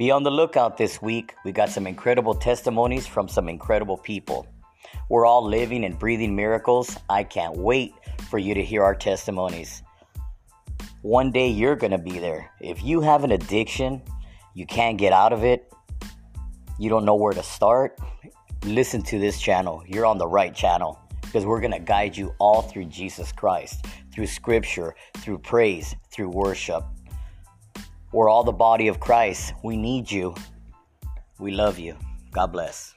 Be on the lookout this week. We got some incredible testimonies from some incredible people. We're all living and breathing miracles. I can't wait for you to hear our testimonies. One day you're going to be there. If you have an addiction, you can't get out of it, you don't know where to start, listen to this channel. You're on the right channel because we're going to guide you all through Jesus Christ, through scripture, through praise, through worship. We're all the body of Christ. We need you. We love you. God bless.